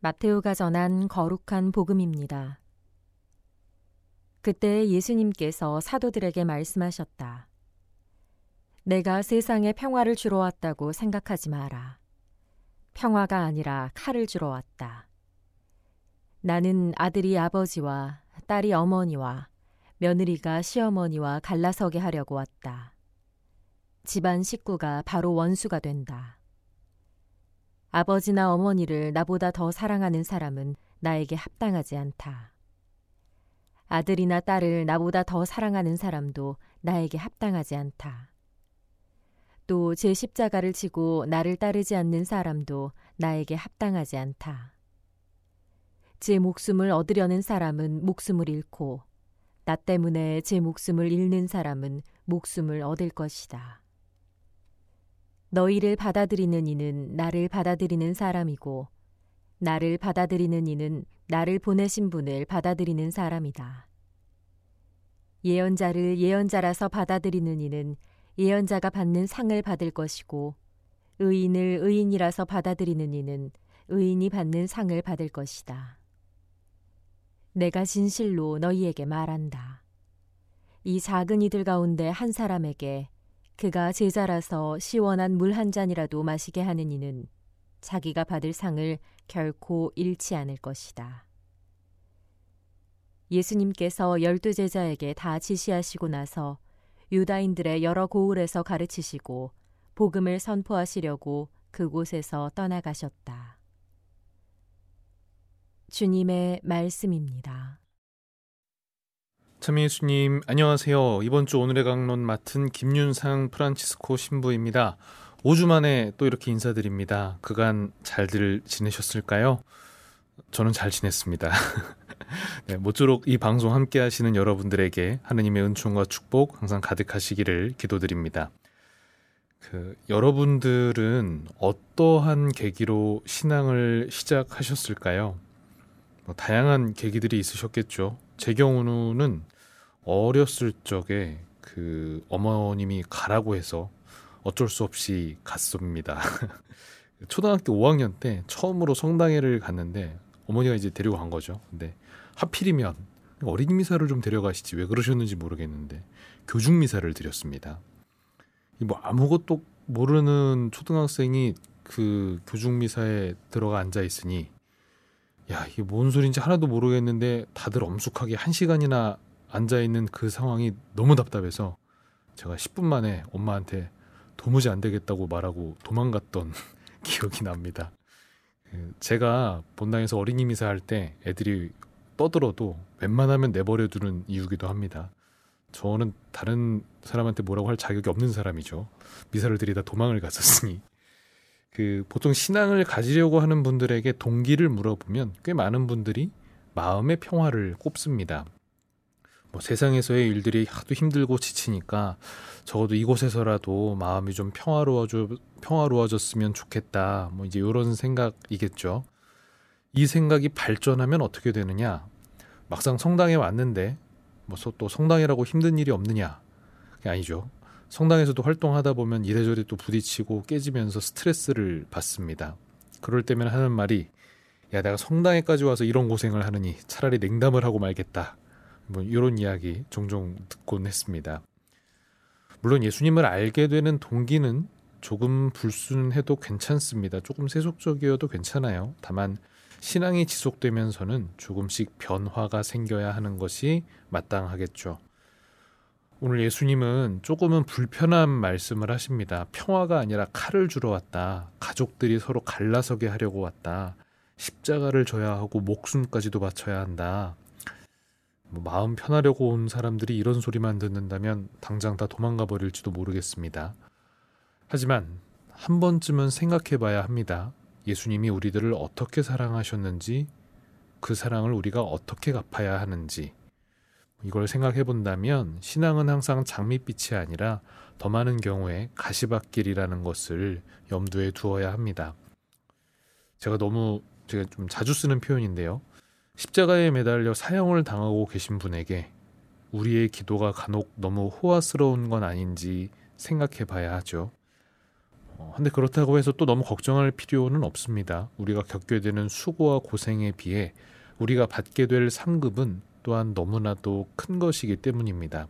마테오가 전한 거룩한 복음입니다. 그때 예수님께서 사도들에게 말씀하셨다. 내가 세상에 평화를 주러 왔다고 생각하지 마라. 평화가 아니라 칼을 주러 왔다. 나는 아들이 아버지와 딸이 어머니와 며느리가 시어머니와 갈라서게 하려고 왔다. 집안 식구가 바로 원수가 된다. 아버지나 어머니를 나보다 더 사랑하는 사람은 나에게 합당하지 않다. 아들이나 딸을 나보다 더 사랑하는 사람도 나에게 합당하지 않다. 또 제 십자가를 지고 나를 따르지 않는 사람도 나에게 합당하지 않다. 제 목숨을 얻으려는 사람은 목숨을 잃고 나 때문에 제 목숨을 잃는 사람은 목숨을 얻을 것이다. 너희를 받아들이는 이는 나를 받아들이는 사람이고 나를 받아들이는 이는 나를 보내신 분을 받아들이는 사람이다. 예언자를 예언자라서 받아들이는 이는 예언자가 받는 상을 받을 것이고 의인을 의인이라서 받아들이는 이는 의인이 받는 상을 받을 것이다. 내가 진실로 너희에게 말한다. 이 작은 이들 가운데 한 사람에게 그가 제자라서 시원한 물 한 잔이라도 마시게 하는 이는 자기가 받을 상을 결코 잃지 않을 것이다. 예수님께서 열두 제자에게 다 지시하시고 나서 유다인들의 여러 고을에서 가르치시고 복음을 선포하시려고 그곳에서 떠나가셨다. 주님의 말씀입니다. 참 예수님 안녕하세요. 이번 주 오늘의 강론 맡은 김윤상 프란치스코 신부입니다. 5주 만에 또 이렇게 인사드립니다. 그간 잘들 지내셨을까요? 저는 잘 지냈습니다. 네, 모쪼록 이 방송 함께 하시는 여러분들에게 하느님의 은총과 축복 항상 가득하시기를 기도드립니다. 그 여러분들은 어떠한 계기로 신앙을 시작하셨을까요? 뭐 다양한 계기들이 있으셨겠죠. 제 경우는 어렸을 적에 그 어머님이 가라고 해서 어쩔 수 없이 갔습니다. 초등학교 5학년 때 처음으로 성당회를 갔는데 어머니가 이제 데리고 간 거죠. 근데 하필이면 어린이 미사를 좀 데려가시지 왜 그러셨는지 모르겠는데 교중 미사를 드렸습니다. 뭐 아무것도 모르는 초등학생이 그 교중 미사에 들어가 앉아 있으니 야 이게 뭔 소리인지 하나도 모르겠는데 다들 엄숙하게 한 시간이나 앉아 있는 그 상황이 너무 답답해서 제가 10분 만에 엄마한테 도무지 안 되겠다고 말하고 도망갔던 기억이 납니다. 그 제가 본당에서 어린이 미사 할 때 애들이 떠들어도 웬만하면 내버려 두는 이유기도 합니다. 저는 다른 사람한테 뭐라고 할 자격이 없는 사람이죠. 미사를 드리다 도망을 갔었으니. 그 보통 신앙을 가지려고 하는 분들에게 동기를 물어보면 꽤 많은 분들이 마음의 평화를 꼽습니다. 뭐 세상에서의 일들이 하도 힘들고 지치니까 적어도 이곳에서라도 마음이 좀 평화로워져 평화로워졌으면 좋겠다. 뭐 이제 이런 생각이겠죠. 이 생각이 발전하면 어떻게 되느냐? 막상 성당에 왔는데 뭐 또 성당이라고 힘든 일이 없느냐? 그게 아니죠. 성당에서도 활동하다 보면 이래저래 또 부딪히고 깨지면서 스트레스를 받습니다. 그럴 때면 하는 말이 야 내가 성당에까지 와서 이런 고생을 하느니 차라리 냉담을 하고 말겠다. 뭐 이런 이야기 종종 듣곤 했습니다. 물론 예수님을 알게 되는 동기는 조금 불순해도 괜찮습니다. 조금 세속적이어도 괜찮아요. 다만 신앙이 지속되면서는 조금씩 변화가 생겨야 하는 것이 마땅하겠죠. 오늘 예수님은 조금은 불편한 말씀을 하십니다. 평화가 아니라 칼을 주러 왔다. 가족들이 서로 갈라서게 하려고 왔다. 십자가를 져야 하고 목숨까지도 바쳐야 한다. 뭐 마음 편하려고 온 사람들이 이런 소리만 듣는다면 당장 다 도망가 버릴지도 모르겠습니다. 하지만 한 번쯤은 생각해 봐야 합니다. 예수님이 우리들을 어떻게 사랑하셨는지, 그 사랑을 우리가 어떻게 갚아야 하는지, 이걸 생각해 본다면 신앙은 항상 장밋빛이 아니라 더 많은 경우에 가시밭길이라는 것을 염두에 두어야 합니다. 제가 너무 제가 좀 자주 쓰는 표현인데요. 십자가에 매달려 사형을 당하고 계신 분에게 우리의 기도가 간혹 너무 호화스러운 건 아닌지 생각해 봐야 하죠. 어, 근데 그렇다고 해서 또 너무 걱정할 필요는 없습니다. 우리가 겪게 되는 수고와 고생에 비해 우리가 받게 될 상급은 또한 너무나도 큰 것이기 때문입니다.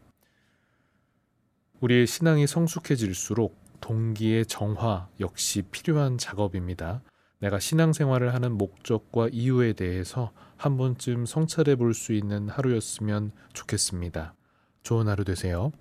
우리의 신앙이 성숙해질수록 동기의 정화 역시 필요한 작업입니다. 내가 신앙생활을 하는 목적과 이유에 대해서 한 번쯤 성찰해 볼 수 있는 하루였으면 좋겠습니다. 좋은 하루 되세요.